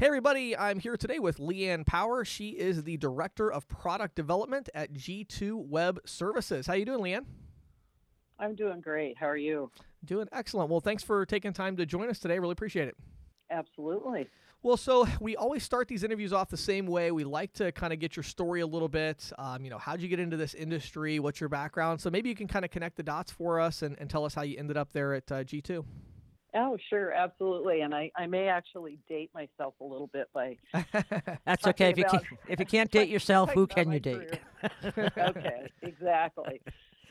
Hey, everybody, I'm here today with Leanne Power. She is the Director of Product Development at G2 Web Services. How you doing, Leanne? I'm doing great. How are you? Doing excellent. Well, thanks for taking time to join us today. Really appreciate it. Absolutely. Well, so we always start these interviews off the same way. We like to kind of get your story a little bit. Um, you know, how'd you get into this industry? What's your background? So maybe you can kind of connect the dots for us and, and tell us how you ended up there at uh, G2. Oh, sure, absolutely. And I, I may actually date myself a little bit by. That's okay. If you about- can't, if you can't date yourself, who can you date? okay, exactly.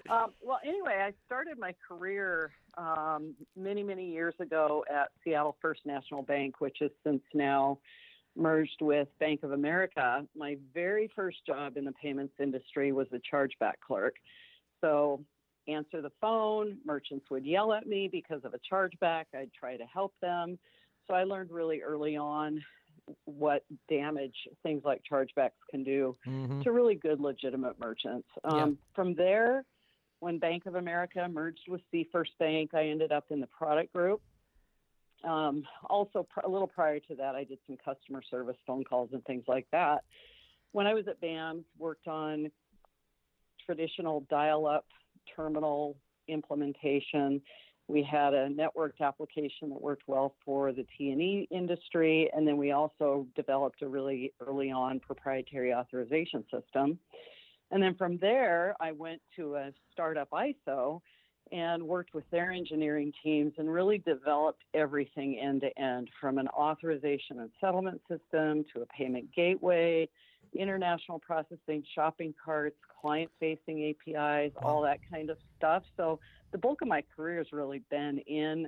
Um, well, anyway, I started my career um, many, many years ago at Seattle First National Bank, which is since now merged with Bank of America. My very first job in the payments industry was a chargeback clerk. So, answer the phone, merchants would yell at me because of a chargeback. I'd try to help them. So, I learned really early on what damage things like chargebacks can do Mhm. to really good, legitimate merchants. Um, From there, when Bank of America merged with Seafirst Bank, I ended up in the product group. Um, also, pr- a little prior to that, I did some customer service phone calls and things like that. When I was at BAMS, worked on traditional dial-up terminal implementation. We had a networked application that worked well for the T&E industry, and then we also developed a really early on proprietary authorization system. And then from there, I went to a startup ISO and worked with their engineering teams and really developed everything end to end from an authorization and settlement system to a payment gateway, international processing, shopping carts, client facing APIs, all that kind of stuff. So the bulk of my career has really been in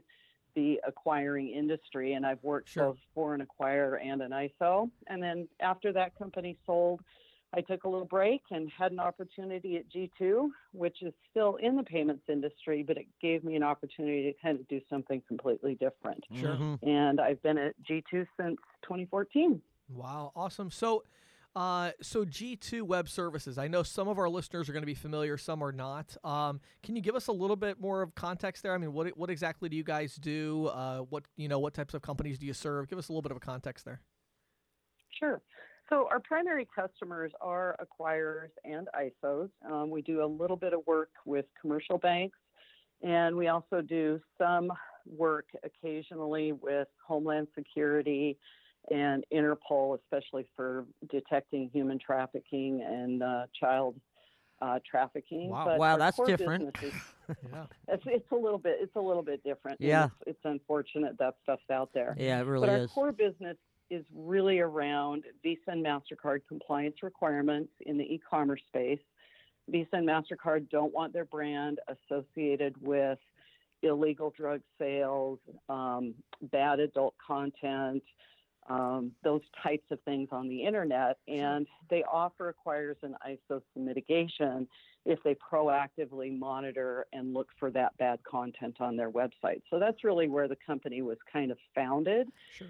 the acquiring industry, and I've worked Sure. both for an acquirer and an ISO. And then after that company sold, I took a little break and had an opportunity at G2, which is still in the payments industry, but it gave me an opportunity to kind of do something completely different. Sure. Mhm. And I've been at G2 since 2014. Wow, awesome. So, uh, so G2 Web Services. I know some of our listeners are going to be familiar, some are not. Um, can you give us a little bit more of context there? I mean, what what exactly do you guys do? Uh, what you know, what types of companies do you serve? Give us a little bit of a context there. Sure. So our primary customers are acquirers and ISOs. Um, we do a little bit of work with commercial banks, and we also do some work occasionally with Homeland Security and Interpol, especially for detecting human trafficking and uh, child uh, trafficking. Wow. But Wow, that's different. is- Yeah. it's, it's a little bit. It's a little bit different. Yeah. It's, it's unfortunate that stuff's out there. Yeah, it But really our core business is really around Visa and MasterCard compliance requirements in the e commerce space. Visa and MasterCard don't want their brand associated with illegal drug sales, um, bad adult content, um, those types of things on the internet. And they offer acquirers an ISO mitigation if they proactively monitor and look for that bad content on their website. So that's really where the company was kind of founded Sure.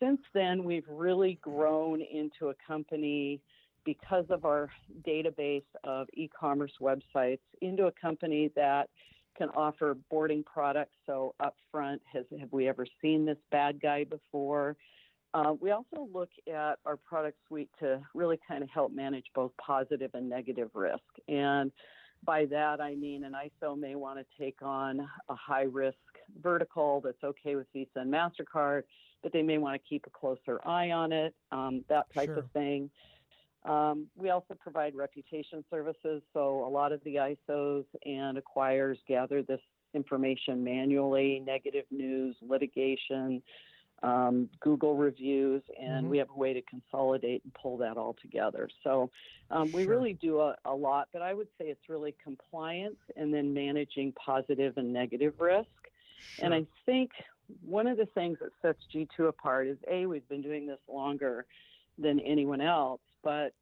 since then, we've really grown into a company because of our database of e commerce websites, into a company that can offer boarding products. So, upfront, has, have we ever seen this bad guy before? Uh, we also look at our product suite to really kind of help manage both positive and negative risk. And by that, I mean an ISO may want to take on a high risk vertical that's okay with Visa and MasterCard but they may want to keep a closer eye on it, um, that type Sure. of thing. Um, we also provide reputation services, so a lot of the ISOs and acquirers gather this information manually negative news, litigation, um, Google reviews, and Mhm. we have a way to consolidate and pull that all together. So um, we Sure. really do a, a lot, but I would say it's really compliance and then managing positive and negative risk. And I think one of the things that sets G2 apart is A, we've been doing this longer than anyone else, but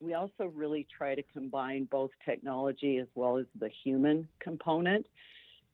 we also really try to combine both technology as well as the human component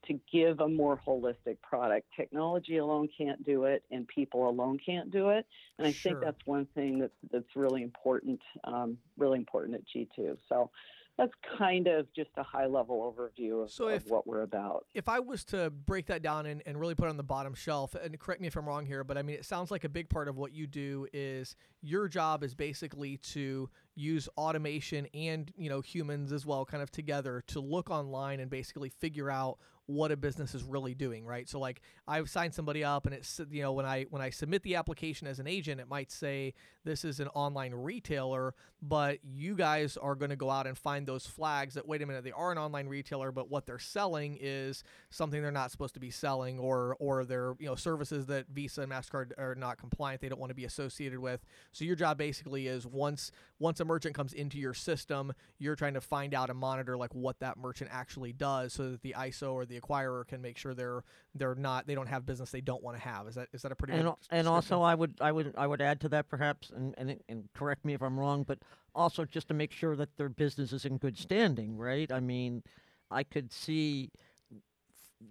to give a more holistic product. Technology alone can't do it, and people alone can't do it. And I Sure. think that's one thing that's that's really important, um, really important at G2. So that's kind of just a high level overview of, So of what we're about. If I was to break that down and, and really put it on the bottom shelf, and correct me if I'm wrong here, but I mean, it sounds like a big part of what you do is your job is basically to use automation and you know humans as well, kind of together to look online and basically figure out what a business is really doing, right? So like I've signed somebody up and it's you know when I when I submit the application as an agent, it might say this is an online retailer, but you guys are going to go out and find those flags that wait a minute, they are an online retailer, but what they're selling is something they're not supposed to be selling or or they're, you know, services that Visa and Mastercard are not compliant, they don't want to be associated with. So your job basically is once once a merchant comes into your system, you're trying to find out and monitor like what that merchant actually does so that the ISO or the acquirer can make sure they're they're not they don't have business they don't want to have. Is that is that a pretty and and also I would I would I would add to that perhaps and, and and correct me if I'm wrong, but also just to make sure that their business is in good standing, right? I mean, I could see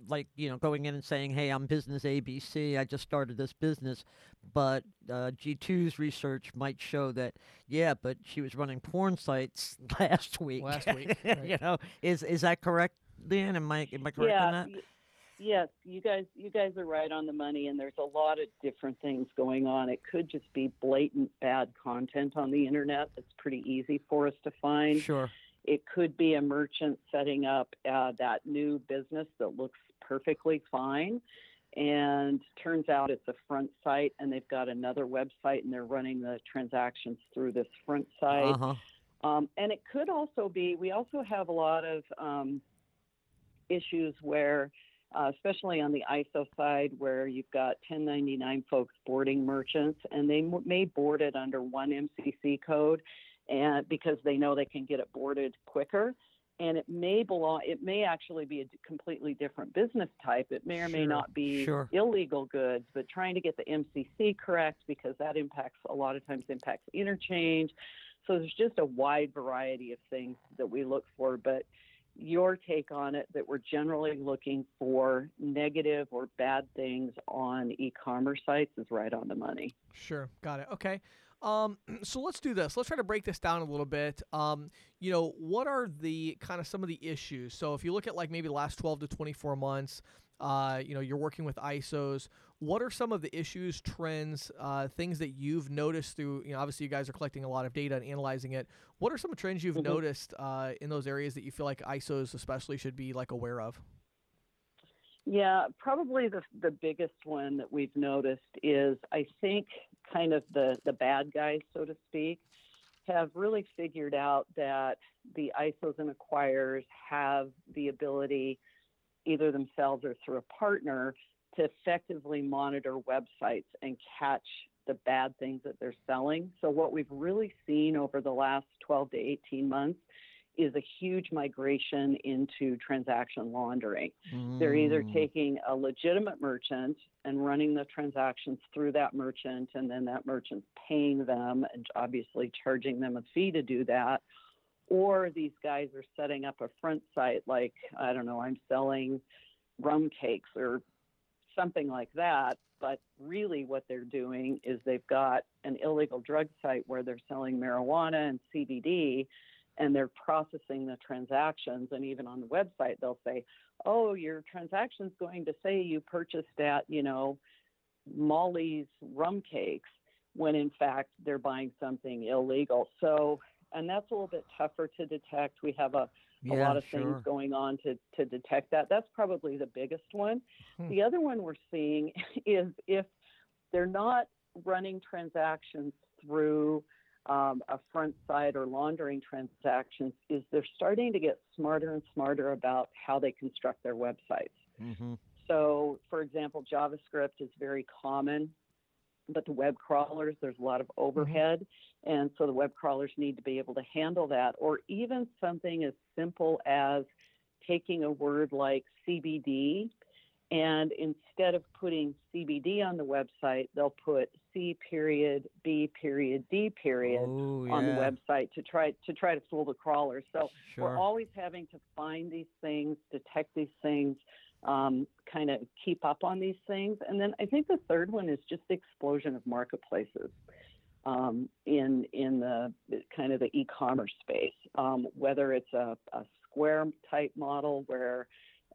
like you know going in and saying, "Hey, I'm business ABC. I just started this business," but uh, G2's research might show that yeah, but she was running porn sites last week. Last week, right. you know, is is that correct, Dan? Am I am I correct yeah, in that? y- yes, you guys you guys are right on the money and there's a lot of different things going on. It could just be blatant bad content on the internet that's pretty easy for us to find. Sure. It could be a merchant setting up uh, that new business that looks perfectly fine. And turns out it's a front site, and they've got another website, and they're running the transactions through this front site. Uh huh. Um, and it could also be, we also have a lot of um, issues where, uh, especially on the ISO side, where you've got 1099 folks boarding merchants, and they m- may board it under one MCC code, and because they know they can get it boarded quicker. And it may belong. It may actually be a completely different business type. It may or may Sure, not be sure. illegal goods, but trying to get the MCC correct because that impacts a lot of times impacts interchange. So there's just a wide variety of things that we look for. But your take on it that we're generally looking for negative or bad things on e-commerce sites is right on the money. Sure, got it. Okay. Um, so let's do this. Let's try to break this down a little bit. Um, you know, what are the kind of some of the issues? So if you look at like maybe the last 12 to 24 months, uh, you know, you're working with ISOs. What are some of the issues, trends, uh, things that you've noticed through? You know, obviously you guys are collecting a lot of data and analyzing it. What are some trends you've Mhm. noticed uh, in those areas that you feel like ISOs especially should be like aware of? Yeah, probably the the biggest one that we've noticed is I think kind of the the bad guys, so to speak, have really figured out that the ISOs and acquirers have the ability, either themselves or through a partner, to effectively monitor websites and catch the bad things that they're selling. So what we've really seen over the last 12 to 18 months is a huge migration into transaction laundering. They're either Mm. taking a legitimate merchant and running the transactions through that merchant, and then that merchant's paying them and obviously charging them a fee to do that. Or these guys are setting up a front site like, I don't know, I'm selling rum cakes or something like that. But really, what they're doing is they've got an illegal drug site where they're selling marijuana and CBD and they're processing the transactions. And even on the website, they'll say, oh, your transaction's going to say you purchased at, you know, Molly's rum cakes, when in fact they're buying something illegal. So, and that's a little bit tougher to detect. We have a, a yeah, lot of sure. things going on to, to detect that. That's probably the biggest one. Hmm. The other one we're seeing is if they're not running transactions through um, a front side or laundering transactions, is they're starting to get smarter and smarter about how they construct their websites. hmm So, for example, JavaScript is very common, but the web crawlers, there's a lot of overhead. And so the web crawlers need to be able to handle that. Or even something as simple as taking a word like CBD and instead of putting CBD on the website, they'll put C period, B period, D period Oh, on the website to try to try to fool the crawlers. So Sure. we're always having to find these things, detect these things, um, kind of keep up on these things. And then I think the third one is just the explosion of marketplaces. um, in in the kind of the e-commerce space, um, whether it's a, a, square type model where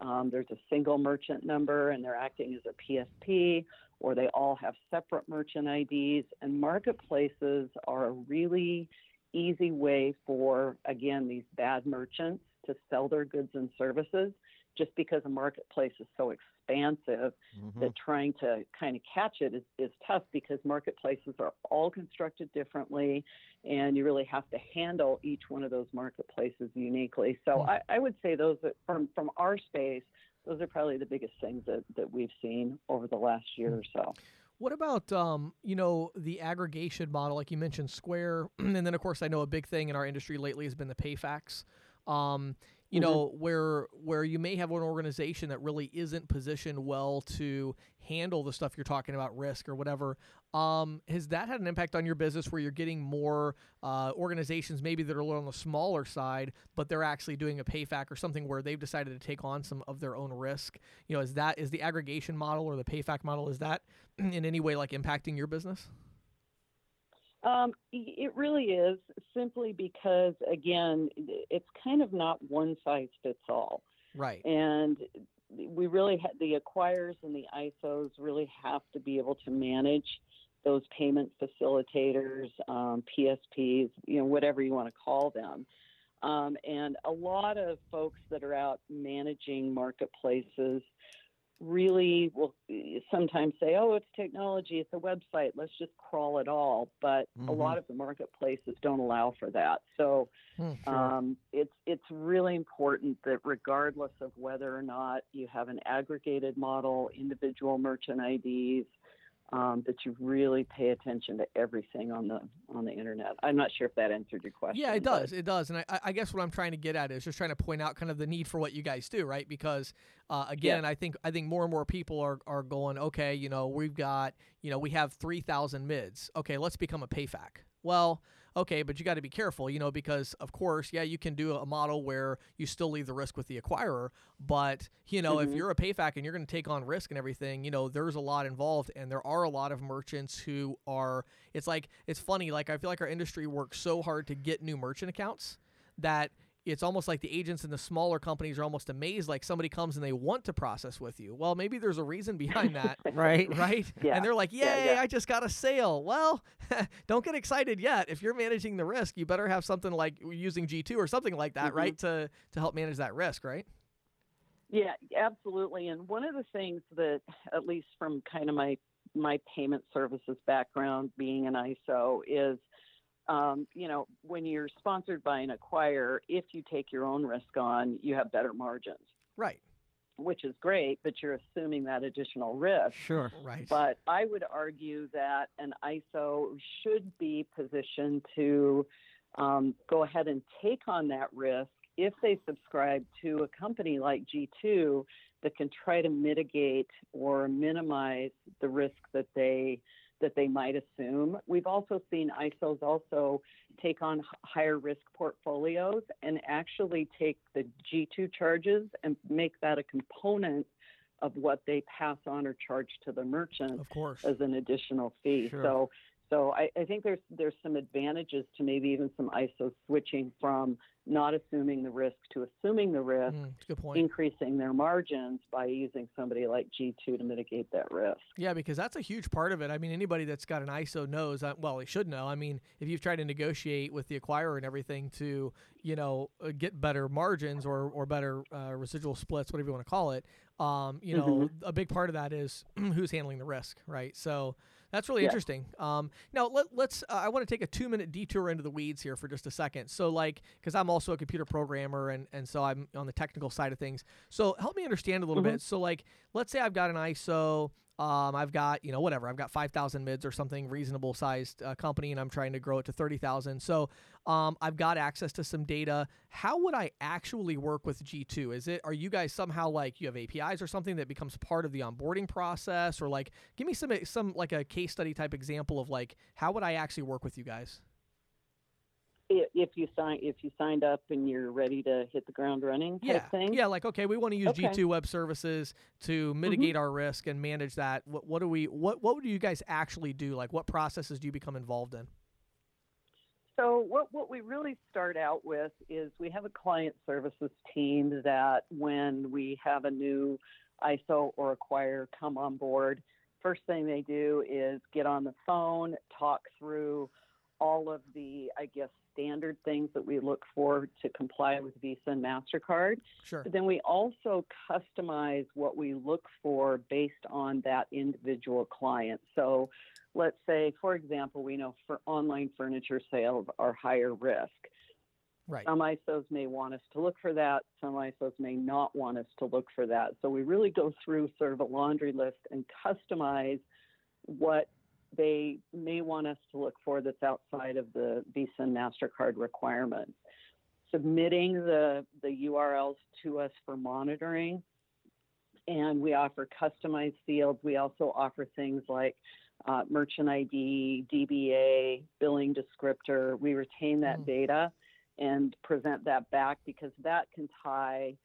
um, there's a single merchant number and they're acting as a PSP, or they all have separate merchant IDs. And marketplaces are a really easy way for, again, these bad merchants to sell their goods and services just because a marketplace is so expansive mm-hmm. that trying to kind of catch it is, is tough because marketplaces are all constructed differently and you really have to handle each one of those marketplaces uniquely. So mm-hmm. I, I, would say those that from, from our space, those are probably the biggest things that, that we've seen over the last year mm-hmm. or so. What about um, you know the aggregation model, like you mentioned, Square, and then of course I know a big thing in our industry lately has been the PayFacs. Um, you mm-hmm. know where where you may have an organization that really isn't positioned well to handle the stuff you're talking about risk or whatever um, has that had an impact on your business where you're getting more uh, organizations maybe that are a little on the smaller side but they're actually doing a payfac or something where they've decided to take on some of their own risk you know is that is the aggregation model or the payfac model is that in any way like impacting your business um, it really is simply because, again, it's kind of not one size fits all. Right. And we really ha- the acquirers and the ISOs really have to be able to manage those payment facilitators, um, PSPs, you know, whatever you want to call them. Um, and a lot of folks that are out managing marketplaces really will sometimes say, oh, it's technology, it's a website, let's just crawl it all. But mm-hmm. a lot of the marketplaces don't allow for that. So mm, sure. um, it's, it's really important that regardless of whether or not you have an aggregated model, individual merchant IDs, um, that you really pay attention to everything on the on the internet. I'm not sure if that answered your question. Yeah, it does. It does, and I, I, guess what I'm trying to get at is just trying to point out kind of the need for what you guys do, right? Because uh, again, yeah. I think I think more and more people are are going, okay, you know, we've got, you know, we have 3,000 mids. Okay, let's become a PayFac. Well, okay, but you got to be careful, you know, because of course, yeah, you can do a model where you still leave the risk with the acquirer, but you know, mm-hmm. if you're a payfac and you're going to take on risk and everything, you know, there's a lot involved, and there are a lot of merchants who are. It's like it's funny, like I feel like our industry works so hard to get new merchant accounts that it's almost like the agents in the smaller companies are almost amazed like somebody comes and they want to process with you. Well maybe there's a reason behind that right. right? Yeah. and they're like yay yeah, yeah. i just got a sale. Well don't get excited yet. If you're managing the risk you better have something like using g2 or something like that mm-hmm. right to to help manage that risk right? Yeah absolutely. And one of the things that at least from kind of my my payment services background being an iso is um, you know, when you're sponsored by an acquirer, if you take your own risk on, you have better margins. Right. Which is great, but you're assuming that additional risk. Sure. Right. But I would argue that an ISO should be positioned to um, go ahead and take on that risk if they subscribe to a company like G2 that can try to mitigate or minimize the risk that they that they might assume. We've also seen ISOs also take on higher risk portfolios and actually take the G2 charges and make that a component of what they pass on or charge to the merchant of course. as an additional fee. Sure. So so I, I, think there's there's some advantages to maybe even some ISO switching from not assuming the risk to assuming the risk, mm, increasing their margins by using somebody like G2 to mitigate that risk. Yeah, because that's a huge part of it. I mean, anybody that's got an ISO knows, well, they should know. I mean, if you've tried to negotiate with the acquirer and everything to, you know, uh, get better margins or, or better uh, residual splits, whatever you want to call it, um, you know, mm-hmm. a big part of that is who's handling the risk, right? So, that's really yeah. interesting. Um, now let, us uh, I want to take a two minute detour into the weeds here for just a second. So like, because I'm also a computer programmer and and so I'm on the technical side of things. So help me understand a little mm-hmm. bit. So like, let's say I've got an ISO um, I've got, you know, whatever. I've got 5,000 mids or something reasonable sized uh, company, and I'm trying to grow it to 30,000. So um, I've got access to some data. How would I actually work with G2? Is it, are you guys somehow like you have APIs or something that becomes part of the onboarding process? Or like, give me some, some like a case study type example of like, how would I actually work with you guys? If you sign if you signed up and you're ready to hit the ground running yeah thing? yeah like okay we want to use okay. g2 web services to mm-hmm. mitigate mm-hmm. our risk and manage that what, what do we what what do you guys actually do like what processes do you become involved in So what, what we really start out with is we have a client services team that when we have a new ISO or acquire come on board, first thing they do is get on the phone, talk through all of the, I guess, standard things that we look for to comply with Visa and MasterCard. Sure. But then we also customize what we look for based on that individual client. So let's say, for example, we know for online furniture sales are higher risk. Right. Some ISOs may want us to look for that. Some ISOs may not want us to look for that. So we really go through sort of a laundry list and customize what they may want us to look for that's outside of the Visa and MasterCard requirements. Submitting the, the URLs to us for monitoring, and we offer customized fields. We also offer things like uh, merchant ID, DBA, billing descriptor. We retain that Mm. data and present that back because that can tie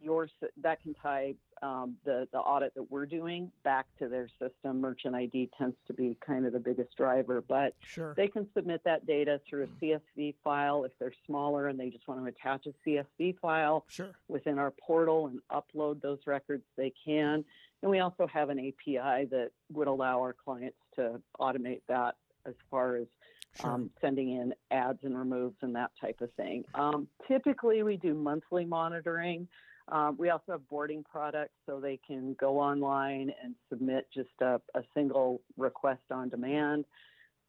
your that can tie um, the the audit that we're doing back to their system. Merchant ID tends to be kind of the biggest driver, but Sure. they can submit that data through a CSV file if they're smaller and they just want to attach a CSV file Sure. within our portal and upload those records. They can, and we also have an API that would allow our clients to automate that as far as Sure. um, sending in ads and removes and that type of thing. Um, typically, we do monthly monitoring. Um, we also have boarding products so they can go online and submit just a, a single request on demand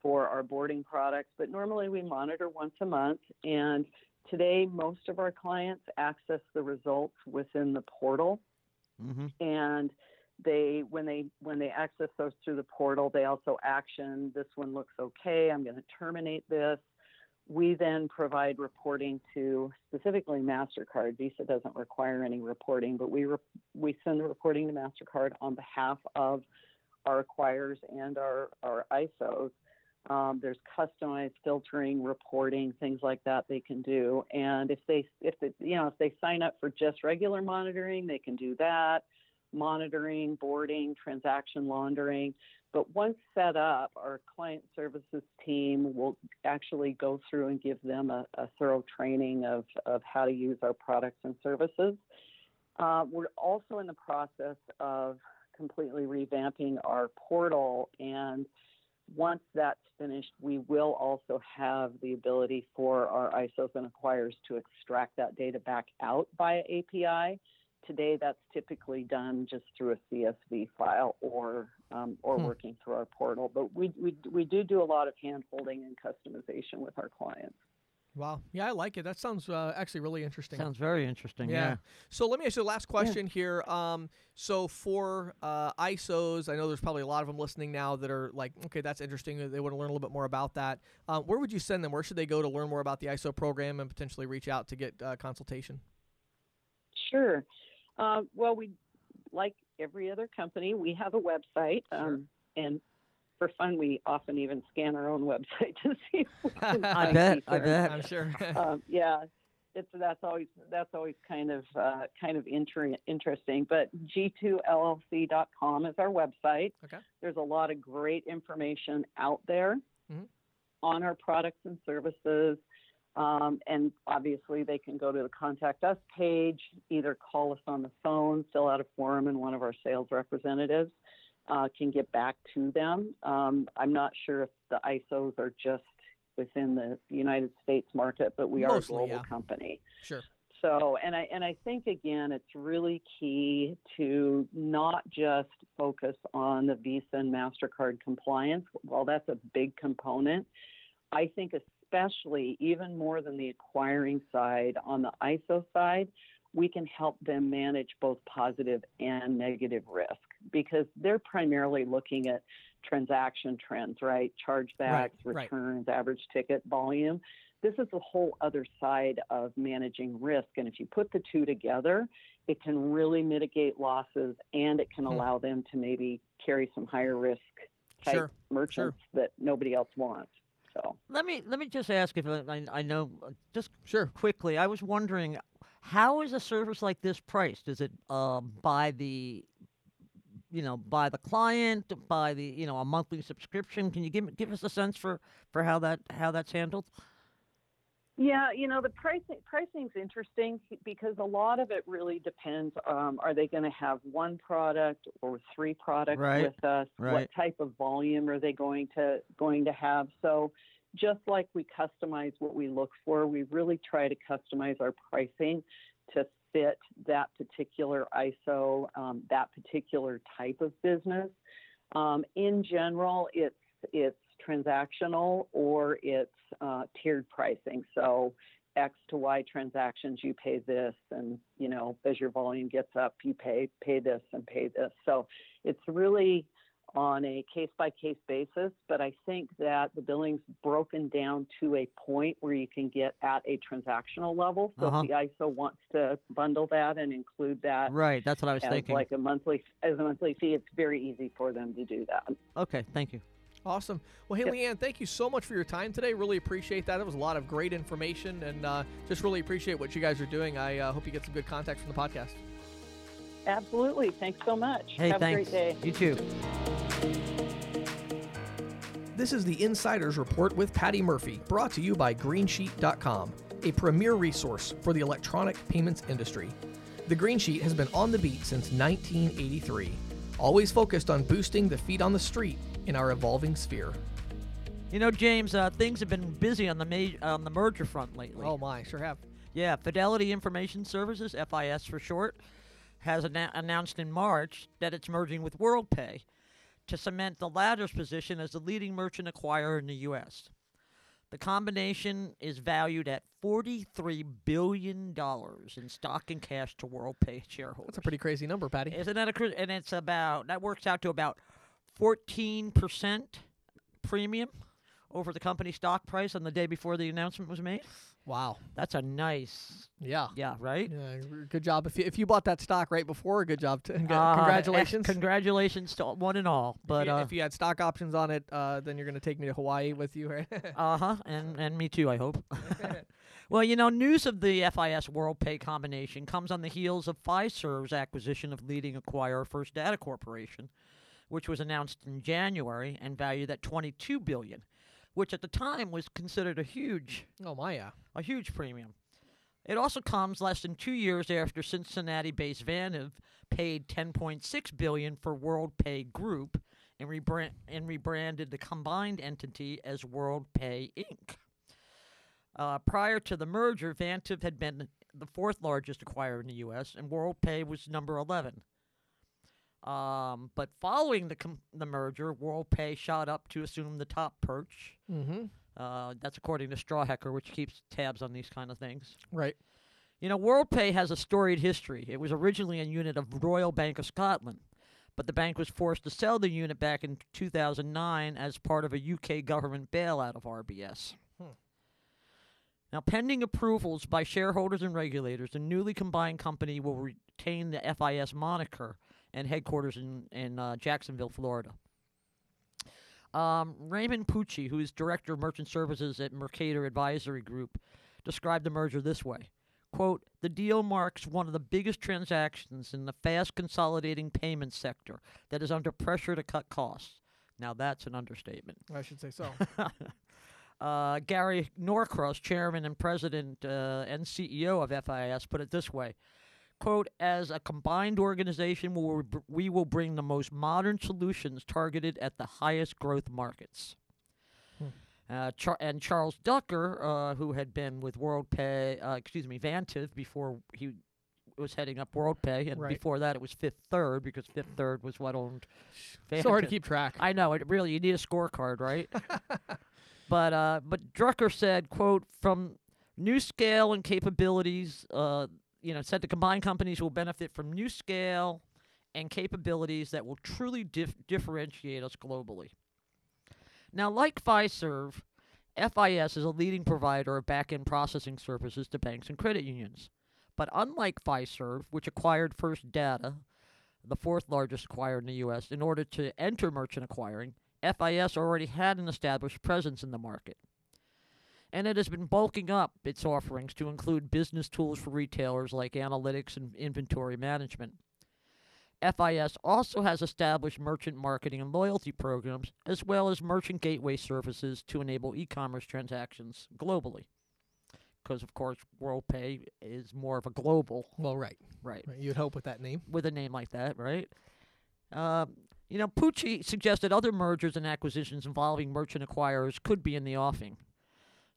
for our boarding products. But normally we monitor once a month. And today, most of our clients access the results within the portal Mm-hmm. and they when they when they access those through the portal they also action this one looks okay i'm going to terminate this we then provide reporting to specifically mastercard. Visa doesn't require any reporting but we re- we send the reporting to mastercard on behalf of our acquirers and our our isos um, there's customized filtering reporting things like that they can do. And if they if they you know if they sign up for just regular monitoring they can do that. Monitoring, boarding, transaction laundering. But once set up, our client services team will actually go through and give them a, a thorough training of, of how to use our products and services. Uh, we're also in the process of completely revamping our portal and once that's finished, we will also have the ability for our ISOs and acquirers to extract that data back out via API today that's typically done just through a CSV file or um, or Hmm. working through our portal. But we, we we do do a lot of hand holding and customization with our clients. Wow. Yeah, I like it. That sounds uh, actually really interesting. Sounds very interesting. Yeah. Yeah. So let me ask you the last question here. Um, so for uh, ISOs, I know there's probably a lot of them listening now that are like, okay, that's interesting. They want to learn a little bit more about that. Uh, where would you send them? Where should they go to learn more about the ISO program and potentially reach out to get uh, consultation? Sure. Uh, well, we like every other company, we have a website, um, and for fun, we often even scan our own website to see. If we can I bet. I bet. I'm sure. um, yeah, it's that's always that's always kind of uh, kind of inter- interesting. But g2llc.com is our website. Okay. There's a lot of great information out there Mhm. on our products and services. Um, and obviously, they can go to the contact us page, either call us on the phone, fill out a form, and one of our sales representatives uh, can get back to them. Um, I'm not sure if the ISOs are just within the United States market, but we are a global yeah. company. sure. So, and I and I think again, it's really key to not just focus on the Visa and Mastercard compliance. While that's a big component, I think especially even more than the acquiring side on the ISO side, we can help them manage both positive and negative risk because they're primarily looking at transaction trends, right? Chargebacks, right. returns, average ticket volume this is a whole other side of managing risk. And if you put the two together, it can really mitigate losses and it can Hmm. allow them to maybe carry some higher risk type Sure, merchants that nobody else wants. So, Let me let me just ask if I, I know uh, just Sure. quickly. I was wondering, how is a service like this priced? Is it uh, by the you know by the client, by the you know a monthly subscription? Can you give give us a sense for for how that how that's handled? Yeah, you know the pricing pricing's interesting because a lot of it really depends. Um, are they going to have one product or three products Right, with us? right. What type of volume are they going to going to have? So, just like we customize what we look for, we really try to customize our pricing to fit that particular ISO, um, that particular type of business. Um, in general, it's it's transactional or it's uh, tiered pricing. So X to Y transactions, you pay this, and you know as your volume gets up, you pay pay this and pay this. So it's really on a case by case basis. But I think that the billing's broken down to a point where you can get at a transactional level. So Uh-huh. if the ISO wants to bundle that and include that Right, that's what I was as thinking. like a monthly as a monthly fee, it's very easy for them to do that. okay, thank you. Awesome. Well, hey, Yep. Leanne, thank you so much for your time today. Really appreciate that. It was a lot of great information, and uh, just really appreciate what you guys are doing. I uh, hope you get some good contact from the podcast. Absolutely. Thanks so much. Hey, Have thanks. a great day. You too. This is the Insider's Report with Patty Murphy, brought to you by Greensheet.com, a premier resource for the electronic payments industry. The Green Sheet has been on the beat since 1983, always focused on boosting the feet on the street in our evolving sphere. You know, James, uh, things have been busy on the ma- on the merger front lately. Oh my, sure have. Yeah, Fidelity Information Services, FIS for short, has annou- announced in March that it's merging with WorldPay to cement the latter's position as the leading merchant acquirer in the U.S. The combination is valued at $43 billion in stock and cash to WorldPay shareholders. That's a pretty crazy number, Patty. Isn't that a cr- and it's about that works out to about 14% premium over the company stock price on the day before the announcement was made. Wow. That's a nice, Yeah. yeah, right? Yeah, good job. If you, if you bought that stock right before, good job. To, Uh, congratulations. congratulations to one and all. But if, you, uh if you had stock options on it, uh, then you're going to take me to Hawaii with you, right? uh huh, and and me too. I hope. well, you know, news of the FIS WorldPay combination comes on the heels of Fiserv's acquisition of leading acquirer First Data Corporation, which was announced in January and valued at 22 billion, which at the time was considered a huge oh my, yeah. a huge premium. It also comes less than two years after Cincinnati-based Vantiv paid 10.6 billion for WorldPay Group and, rebrand- and rebranded the combined entity as WorldPay Inc. Uh, prior to the merger, Vantiv had been the fourth largest acquirer in the U.S., and WorldPay was number 11. Um, but following the com- the merger, WorldPay shot up to assume the top perch. Mm-hmm. Uh, that's according to Strawhecker, which keeps tabs on these kind of things. Right. You know, WorldPay has a storied history. It was originally a unit of Royal Bank of Scotland, but the bank was forced to sell the unit back in 2009 as part of a UK government bailout of RBS. Hmm. Now, pending approvals by shareholders and regulators, the newly combined company will retain the FIS moniker and headquarters in, in uh, Jacksonville, Florida. Um, Raymond Pucci, who is Director of Merchant Services at Mercator Advisory Group, described the merger this way. Quote, the deal marks one of the biggest transactions in the fast consolidating payment sector that is under pressure to cut costs. Now that's an understatement. I should say so. Uh, Gary Norcross, chairman and president uh, and CEO of FIS, put it this way quote as a combined organization we will, br- we will bring the most modern solutions targeted at the highest growth markets uh, Char- and Charles Drucker, uh, who had been with WorldPay, uh, excuse me, Vantiv before he was heading up WorldPay, and Right. before that it was Fifth Third because Fifth Third was what owned. so hard to keep track. I know it really. You need a scorecard, right? but uh, but Drucker said, "quote from new scale and capabilities. Uh, you know, said the combined companies will benefit from new scale and capabilities that will truly dif- differentiate us globally." Now, like Fiserv, FIS is a leading provider of back-end processing services to banks and credit unions. But unlike Fiserv, which acquired First Data, the fourth largest acquirer in the U.S., in order to enter merchant acquiring, FIS already had an established presence in the market. And it has been bulking up its offerings to include business tools for retailers like analytics and inventory management. FIS also has established merchant marketing and loyalty programs, as well as merchant gateway services to enable e commerce transactions globally. because of course WorldPay is more of a global, Well, right. right? right. You'd hope with that name. With a name like that, right? Um, you know, Pucci suggested other mergers and acquisitions involving merchant acquirers could be in the offing.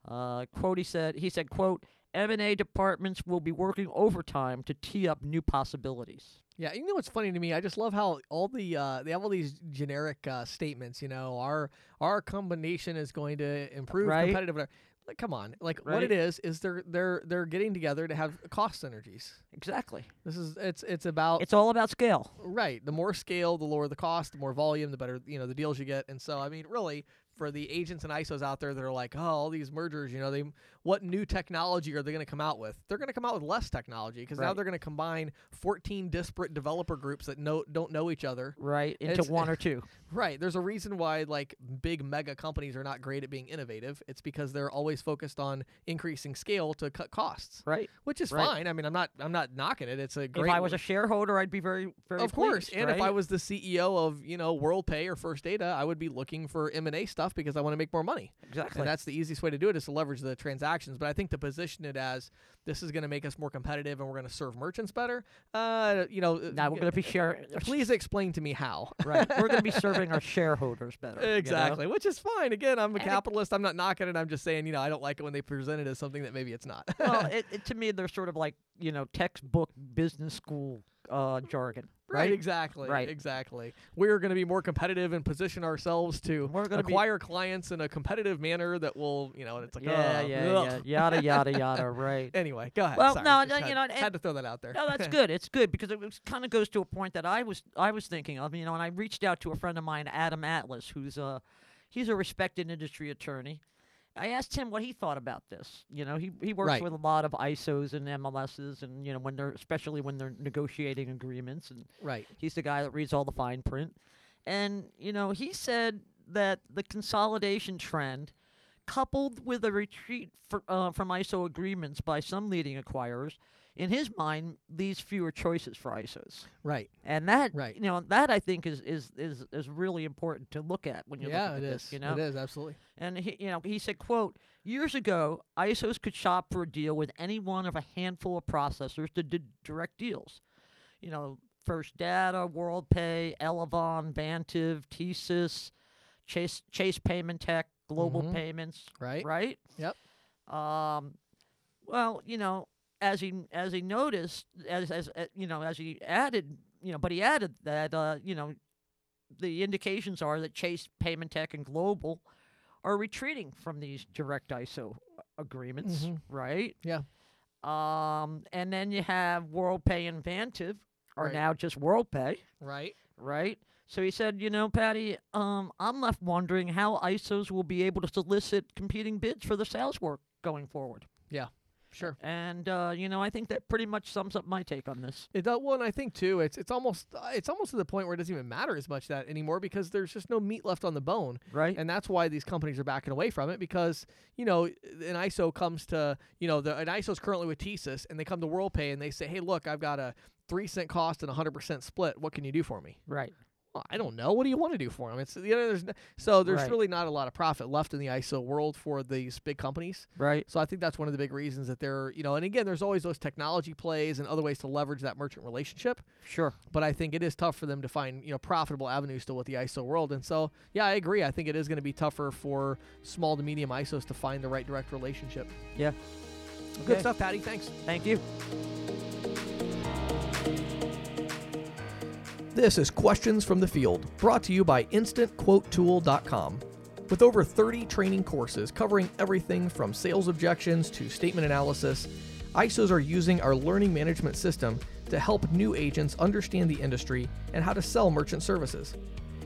Uh, quote, he said, he said, quote, M&A departments will be working overtime to tee up new possibilities. Yeah, you know what's funny to me? I just love how all the uh, they have all these generic uh, statements. You know, our our combination is going to improve Right. competitive. Like, come on! Like, what it is is they're they're they're getting together to have cost synergies. Exactly. This is it's it's about It's all about scale. right. The more scale, the lower the cost. The more volume, the better you know the deals you get. And so, I mean, really, for the agents and ISOs out there that are like, oh, all these mergers, you know, they what new technology are they going to come out with? They're going to come out with less technology because now they're going to combine 14 disparate developer groups that know don't know each other. Right. Into It's- one or two. Right. There's a reason why like big mega companies are not great at being innovative. It's because they're always focused on increasing scale to cut costs, Right. which is Right. fine. I mean, I'm not I'm not knocking it. It's a great if I was a shareholder, I'd be very, very of course. pleased, And if I was the CEO of, you know, WorldPay or First Data, I would be looking for M&A stuff because I want to make more money. exactly And that's the easiest way to do it is to leverage the But I think to position it as this is going to make us more competitive and we're going to serve merchants better, uh, you know, now we're going to be share. please explain to me how. right. We're going to be serving our shareholders better. you know? Exactly, which is fine. Again, I'm a And it- capitalist. I'm not knocking it. I'm just saying, you know, I don't like it when they present it as something that maybe it's not. well, it, it, to me, they're sort of like you know textbook business school uh, jargon, right, right? exactly, Right. exactly. We're going to be more competitive and position ourselves to gonna be- acquire clients in a competitive manner that will, you know, and it's like, yeah, "Ugh, yeah, ugh." yeah, yada yada yada. Right. Anyway, go ahead. Well, Sorry, no, no, had, you know, had to throw that out there. No, that's good. It's good because it kind of goes to a point that I was I was thinking of. You know, and I reached out to a friend of mine, Adam Atlas, who's a he's a respected industry attorney. I asked him what he thought about this. You know, he he works Right. with a lot of ISOs and MLSs, and you know when they're especially when they're negotiating agreements, and Right. he's the guy that reads all the fine print. And you know, he said that the consolidation trend, coupled with a retreat for, uh, from ISO agreements by some leading acquirers, in his mind, leaves fewer choices for ISOs. Right. And that, Right. you know, that I think is is is, is really important to look at when you're Yeah, looking it at is. this. You know, It is absolutely. and he, you know, he said, "quote Years ago, ISOs could shop for a deal with any one of a handful of processors to do direct deals. You know, First Data, WorldPay, Elavon, Vantiv, TSYS, Chase Chase Paymentech, Global Mhm. Payments, Right. right? Yep. Um, well, you know, as he as he noticed, as as uh, you know, as he added, you know, but he added that uh, you know, the indications are that Chase Paymentech and Global are retreating from these direct ISO agreements, Mhm. right? Yeah. Um, and then you have WorldPay and Vantiv are Right. now just WorldPay, Right. right? So he said, you know, Patty, um, I'm left wondering how ISOs will be able to solicit competing bids for the sales work going forward. Yeah. Sure. And uh, you know, I think that pretty much sums up my take on this. It does. Well, and I think too, it's it's almost uh, it's almost to the point where it doesn't even matter as much that anymore because there's just no meat left on the bone, Right? and that's why these companies are backing away from it because you know an ISO comes to you know the an ISO is currently with TSYS and they come to WorldPay and they say, hey, look, I've got a three cent cost and a hundred percent split. What can you do for me? right. Well, I don't know. What do you want to do for them? It's you know, there's n- so there's Right. really not a lot of profit left in the ISO world for these big companies. Right. So I think that's one of the big reasons that they're you know, and again, there's always those technology plays and other ways to leverage that merchant relationship. Sure. But I think it is tough for them to find you know profitable avenues still with the ISO world. And so yeah, I agree. I think it is going to be tougher for small to medium ISOs to find the right direct relationship. Yeah. Good stuff, Patty. Thanks. Thank you. This is Questions from the Field, brought to you by InstantQuoteTool.com. With over 30 training courses covering everything from sales objections to statement analysis, ISOs are using our learning management system to help new agents understand the industry and how to sell merchant services.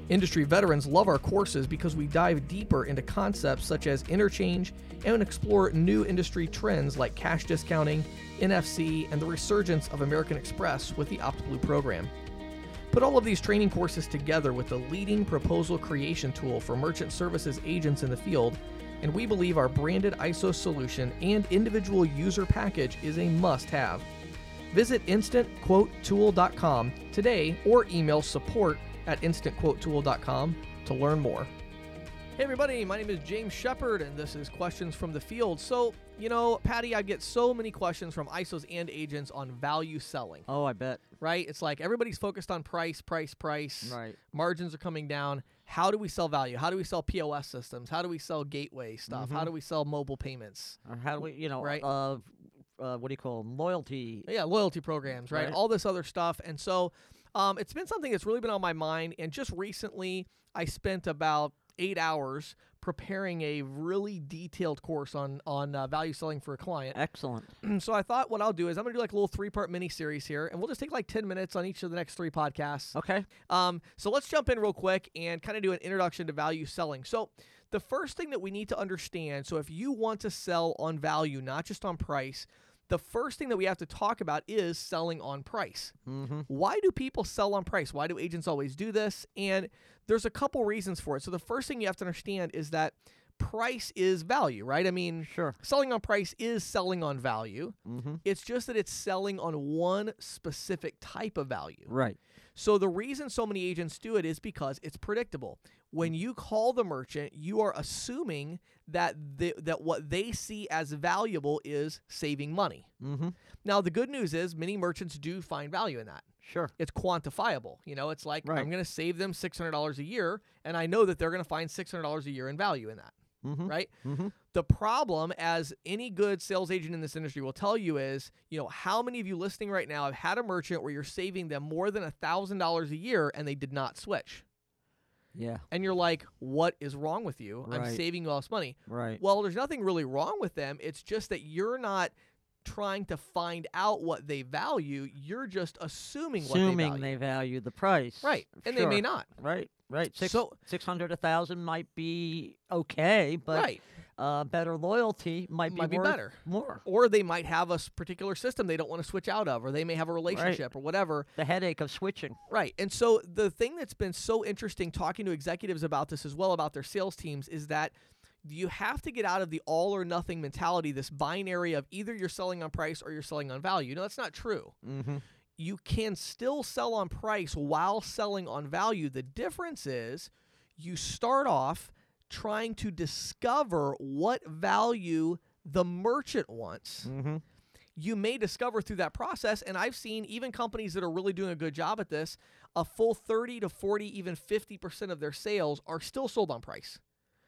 Industry veterans love our courses because we dive deeper into concepts such as interchange and explore new industry trends like cash discounting, NFC, and the resurgence of American Express with the OptBlue program. Put all of these training courses together with the leading proposal creation tool for merchant services agents in the field, and we believe our branded ISO solution and individual user package is a must have. Visit instantquotetool.com today or email support at instantquotetool.com to learn more. Hey, everybody, my name is James Shepard, and this is Questions from the Field. So, you know, Patty, I get so many questions from ISOs and agents on value selling, Oh, I bet. right? It's like everybody's focused on price, price, price. Right. Margins are coming down. How do we sell value? How do we sell POS systems? How do we sell gateway stuff? How Mhm. do we sell mobile payments? Or how do we, you know, Right. uh, uh, what do you call 'em? Loyalty. Yeah, loyalty programs, right? Right. All this other stuff. And so um, it's been something that's really been on my mind. And just recently, I spent about eight hours preparing a really detailed course on on uh, value selling for a client. Excellent. so I thought what I'll do is I'm gonna do like a little three part mini series here, and we'll just take like ten minutes on each of the next three podcasts. Okay. Um, so let's jump in real quick and kind of do an introduction to value selling. So the first thing that we need to understand, so if you want to sell on value, not just on price, the first thing that we have to talk about is selling on price. Mm-hmm. Why do people sell on price? Why do agents always do this? And there's a couple reasons for it. So the first thing you have to understand is that price is value, right? I mean, Sure. selling on price is selling on value. Mm-hmm. It's just that it's selling on one specific type of value. Right. So the reason so many agents do it is because it's predictable. When you call the merchant, you are assuming that the, that what they see as valuable is saving money. Mm-hmm. Now the good news is many merchants do find value in that. Sure. It's quantifiable. You know, it's like Right. I'm going to save them $600 a year and I know that they're going to find $600 a year in value in that, Mm-hmm. right? Mm-hmm. The problem, as any good sales agent in this industry will tell you, is you know how many of you listening right now have had a merchant where you're saving them more than a thousand dollars a year and they did not switch, Yeah. and you're like, "What is wrong with you? I'm saving you all this money." Right. Well, there's nothing really wrong with them. It's just that you're not trying to find out what they value. You're just assuming, Assuming what they value. they value the price. right, and they may not. Right. Right. Six, So- six hundred, a thousand might be okay, but right, uh, better loyalty might be Might be worth better. More. or they might have a s- particular system they don't want to switch out of, or they may have a relationship or whatever. The headache of switching. Right. And so the thing that's been so interesting talking to executives about this as well about their sales teams is that you have to get out of the all or nothing mentality, this binary of either you're selling on price or you're selling on value. No, that's not true. Mm-hmm. You can still sell on price while selling on value. The difference is you start off trying to discover what value the merchant wants Mm-hmm. you may discover through that process and i've seen even companies that are really doing a good job at this a full 30 to 40 even 50% of their sales are still sold on price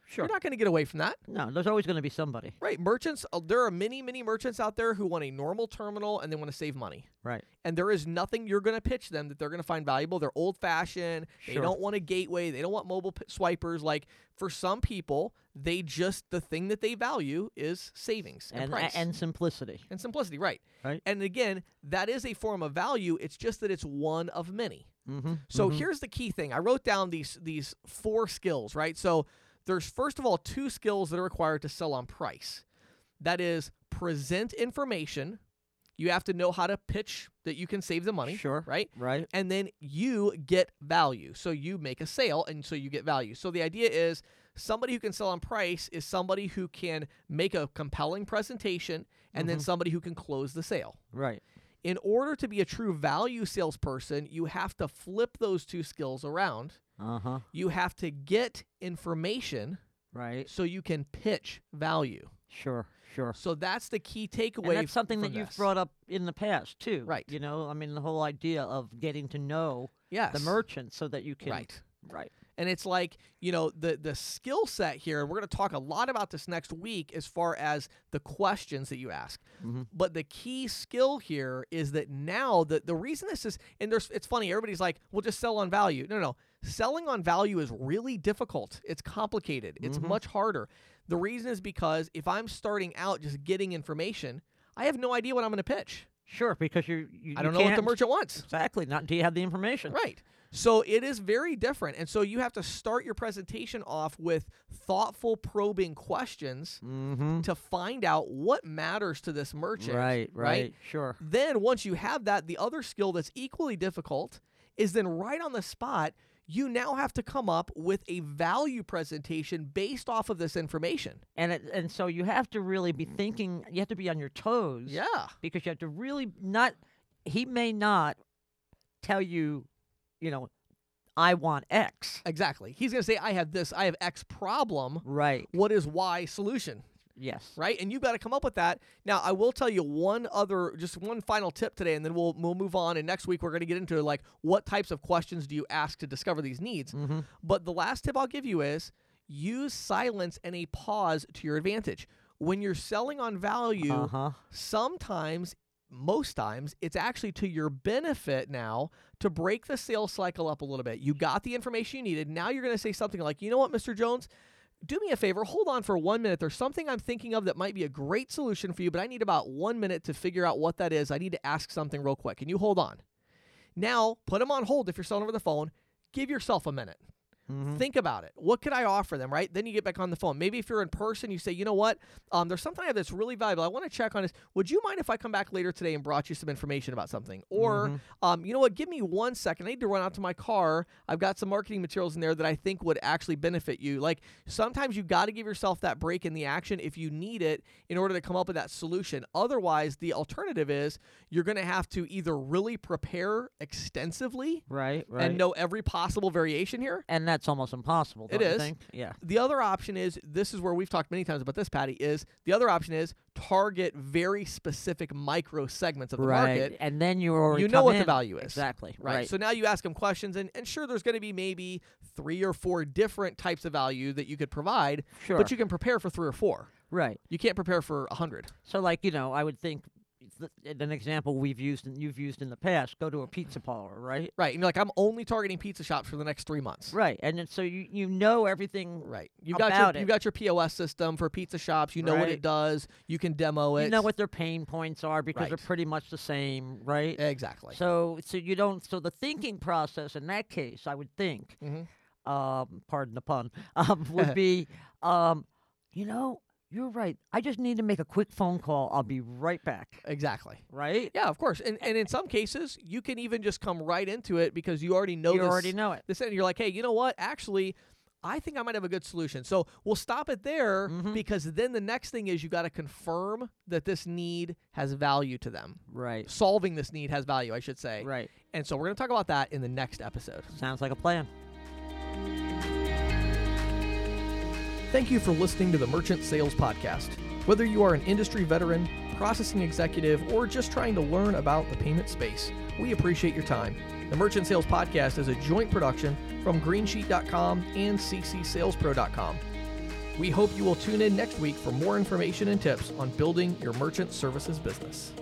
Sure. you're not going to get away from that No, there's always going to be somebody. right merchants uh, there are many many merchants out there who want a normal terminal and they want to save money Right. and there is nothing you're going to pitch them that they're going to find valuable they're old fashioned Sure. they don't want a gateway they don't want mobile p- swipers like for some people they just the thing that they value is savings and, And price and simplicity. and simplicity right Right. and again that is a form of value it's just that it's one of many Mm-hmm. so here's the key thing i wrote down these these four skills right so there's first of all two skills that are required to sell on price that is present information you have to know how to pitch that you can save the money Sure. right Right. and then you get value. So you make a sale and so you get value. So the idea is somebody who can sell on price is somebody who can make a compelling presentation and then mm-hmm. somebody who can close the sale. Right. In order to be a true value salesperson, you have to flip those two skills around. Uh huh. You have to get information Right. so you can pitch value. Sure. Sure. So that's the key And takeaway. that's something that from you've brought up in the past too. Right. You know, I mean, the whole idea of getting to know yes. the merchant so that you can. Right. Right. And it's like, you know, the the skill set here, and we're going to talk a lot about this next week as far as the questions that you ask. Mhm. But the key skill here is that now the the reason this is and there's it's funny, everybody's like, "We'll just sell on value." No, No, no. Selling on value is really difficult. It's complicated. It's Mhm. much harder. The reason is because if I'm starting out just getting information, I have no idea what I'm going to pitch. Sure, because you're, you I don't know what the merchant wants. Exactly. Not until you have the information. Right. So it is very different. And so you have to start your presentation off with thoughtful, probing questions Mm-hmm. to find out what matters to this merchant. Right, right. Sure. Then once you have that, the other skill that's equally difficult is then right on the spot, you now have to come up with a value presentation based off of this information. And it, and so you have to really be thinking. You have to be on your toes. Yeah. Because you have to really not. He may not tell you, you know, I want X. Exactly. He's going to say, I have this, I have X problem. Right. What is Y solution? Yes. Right? And you've got to come up with that. Now, I will tell you one other, just one final tip today, and then we'll, we'll move on. And next week, we're going to get into like what types of questions do you ask to discover these needs. Mm-hmm. But the last tip I'll give you is use silence and a pause to your advantage. When you're selling on value, Uh huh. sometimes most times it's actually to your benefit now to break the sales cycle up a little bit. You got the information you needed. Now you're going to say something like, "You know what, Mr. Jones, do me a favor, hold on for 1 minute. There's something I'm thinking of that might be a great solution for you, but I need about 1 minute to figure out what that is. I need to ask something real quick. Can you hold on?" Now, put them on hold if you're selling over the phone. Give yourself a minute. Mm-hmm. Think about it. What could I offer them, right? Then you get back on the phone. Maybe if you're in person, you say, you know what? Um, there's something I have that's really valuable. I want to check on this. Would you mind if I come back later today and brought you some information about something? Or, Mhm. um, you know what? Give me one second. I need to run out to my car. I've got some marketing materials in there that I think would actually benefit you. Like sometimes you got to give yourself that break in the action if you need it in order to come up with that solution. Otherwise, the alternative is you're going to have to either really prepare extensively Right. Right. and know every possible variation here and that's almost impossible. It don't you think? Yeah. the other option is this is where we've talked many times about this, Patty. Is the other option is target very specific micro segments of the right. market. And then you already You know what the value is. Exactly. Right. Right. So now you ask them questions, and, and sure, there's going to be maybe three or four different types of value that you could provide, sure. but you can prepare for three or four. right. You can't prepare for a hundred. So, like you know, I would think th- an example we've used and you've used in the past. Go to a pizza parlor, right? Right. And you're like, I'm only targeting pizza shops for the next three months. Right. And then, so you you know everything. Right. You've got About your it. you've got your POS system for pizza shops. You know what it does. You can demo it. You know what their pain points are because they're pretty much the same, right? exactly. So, so you don't. So the thinking process in that case, I would think, hmm um, pardon the pun, um, would be, um, you know, you're right. I just need to make a quick phone call. I'll be right back. Exactly. Right? Yeah, of course. And and in some cases, you can even just come right into it because you already know you this. already know it. this and you're like, hey, you know what? Actually, I think I might have a good solution. So we'll stop it there Mhm. because then the next thing is you got to confirm that this need has value to them. Right. Solving this need has value, I should say. Right. And so we're going to talk about that in the next episode. Sounds like a plan. Thank you for listening to the Merchant Sales Podcast. Whether you are an industry veteran, processing executive, or just trying to learn about the payment space, we appreciate your time. The Merchant Sales Podcast is a joint production from Greensheet.com and CCSalesPro.com. We hope you will tune in next week for more information and tips on building your merchant services business.